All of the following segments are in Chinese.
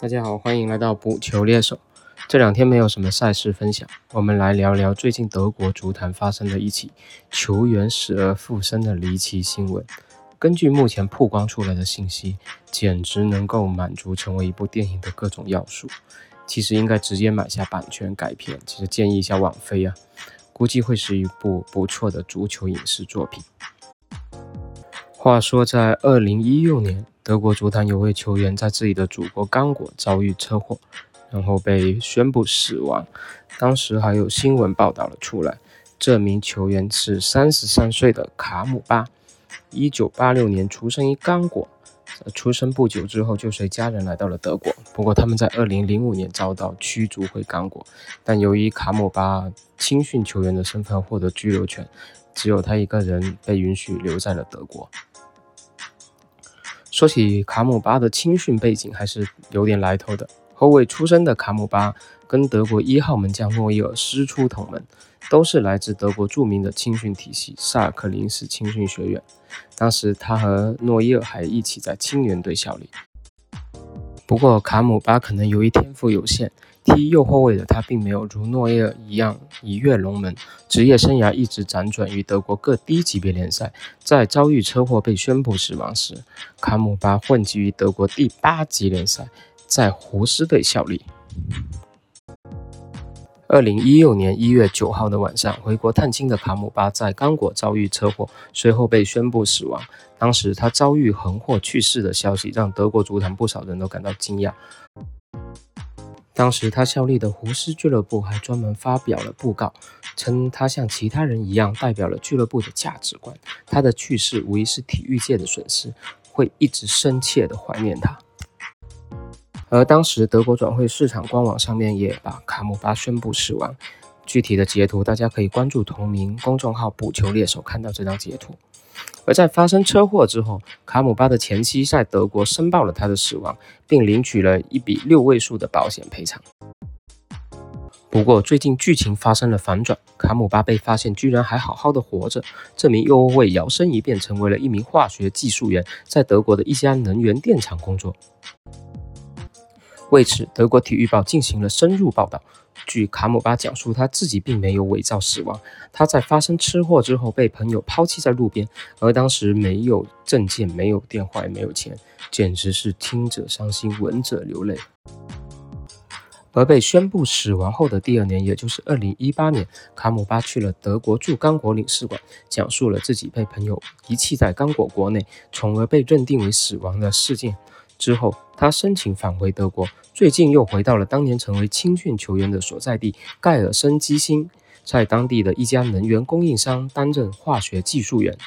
大家好，欢迎来到补球猎手。这两天没有什么赛事分享，我们来聊聊最近德国足坛发生的一起球员死而复生的离奇新闻。根据目前曝光出来的信息，简直能够满足成为一部电影的各种要素。其实应该直接买下版权改编。其实建议一下网飞啊，估计会是一部不错的足球影视作品。话说，在二零一六年。德国足坛有位球员在自己的祖国刚果遭遇车祸，然后被宣布死亡。当时还有新闻报道了出来，这名球员是三十三岁的卡姆巴，一九八六年出生于刚果，出生不久之后就随家人来到了德国。不过他们在二零零五年遭到驱逐回刚果，但由于卡姆巴青训球员的身份获得居留权，只有他一个人被允许留在了德国。说起卡姆巴的青训背景，还是有点来头的。后卫出身的卡姆巴跟德国一号门将诺伊尔师出同门，都是来自德国著名的青训体系萨尔克林斯青训学院。当时他和诺伊尔还一起在青年队效力。不过卡姆巴可能由于天赋有限。踢右后卫的他，并没有如诺伊尔一样一跃龙门，职业生涯一直辗转于德国各低级别联赛。在遭遇车祸被宣布死亡时，卡姆巴混迹于德国第八级联赛，在胡斯队效力。二零一六年一月九号的晚上，回国探亲的卡姆巴在刚果遭遇车祸，随后被宣布死亡。当时他遭遇横祸去世的消息，让德国足坛不少人都感到惊讶。当时他效力的胡斯俱乐部还专门发表了布告，称他像其他人一样代表了俱乐部的价值观。他的去世无疑是体育界的损失，会一直深切的怀念他。而当时德国转会市场官网上面也把卡姆巴宣布死亡，具体的截图大家可以关注同名公众号“补球猎手”看到这张截图。而在发生车祸之后，卡姆巴的前妻在德国申报了他的死亡，并领取了一笔六位数的保险赔偿。不过，最近剧情发生了反转，卡姆巴被发现居然还好好的活着。这名右后卫摇身一变成为了一名化学技术员，在德国的一家能源电厂工作。为此，德国体育报进行了深入报道。据卡姆巴讲述，他自己并没有伪造死亡。他在发生车祸之后被朋友抛弃在路边，而当时没有证件、没有电话、也没有钱，简直是听者伤心，闻者流泪。而被宣布死亡后的第二年，也就是二零一八年，卡姆巴去了德国驻刚果领事馆，讲述了自己被朋友遗弃在刚果国内，从而被认定为死亡的事件。之后，他申请返回德国，最近又回到了当年成为青训球员的所在地盖尔森基辛，在当地的一家能源供应商担任化学技术员。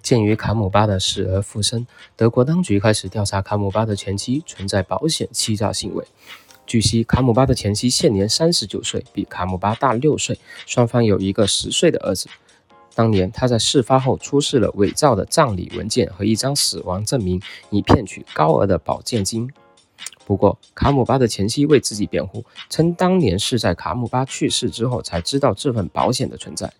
鉴于卡姆巴的死而复生，德国当局开始调查卡姆巴的前妻存在保险欺诈行为。据悉，卡姆巴的前妻现年三十九岁，比卡姆巴大六岁，双方有一个十岁的儿子。当年他在事发后出示了伪造的葬礼文件和一张死亡证明，以骗取高额的保荐金。不过，卡姆巴的前妻为自己辩护，称当年是在卡姆巴去世之后才知道这份保险的存在。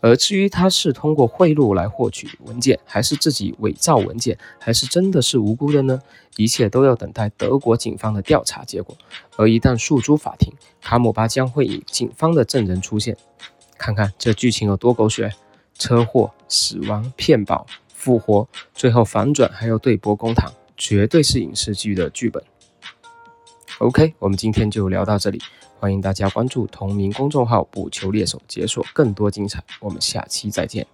而至于他是通过贿赂来获取文件，还是自己伪造文件，还是真的是无辜的呢？一切都要等待德国警方的调查结果。而一旦诉诸法庭，卡姆巴将会以警方的证人出现。看看这剧情有多狗血：车祸、死亡、骗保、复活，最后反转还要对簿公堂，绝对是影视剧的剧本。OK，我们今天就聊到这里，欢迎大家关注同名公众号“捕球猎手”，解锁更多精彩。我们下期再见。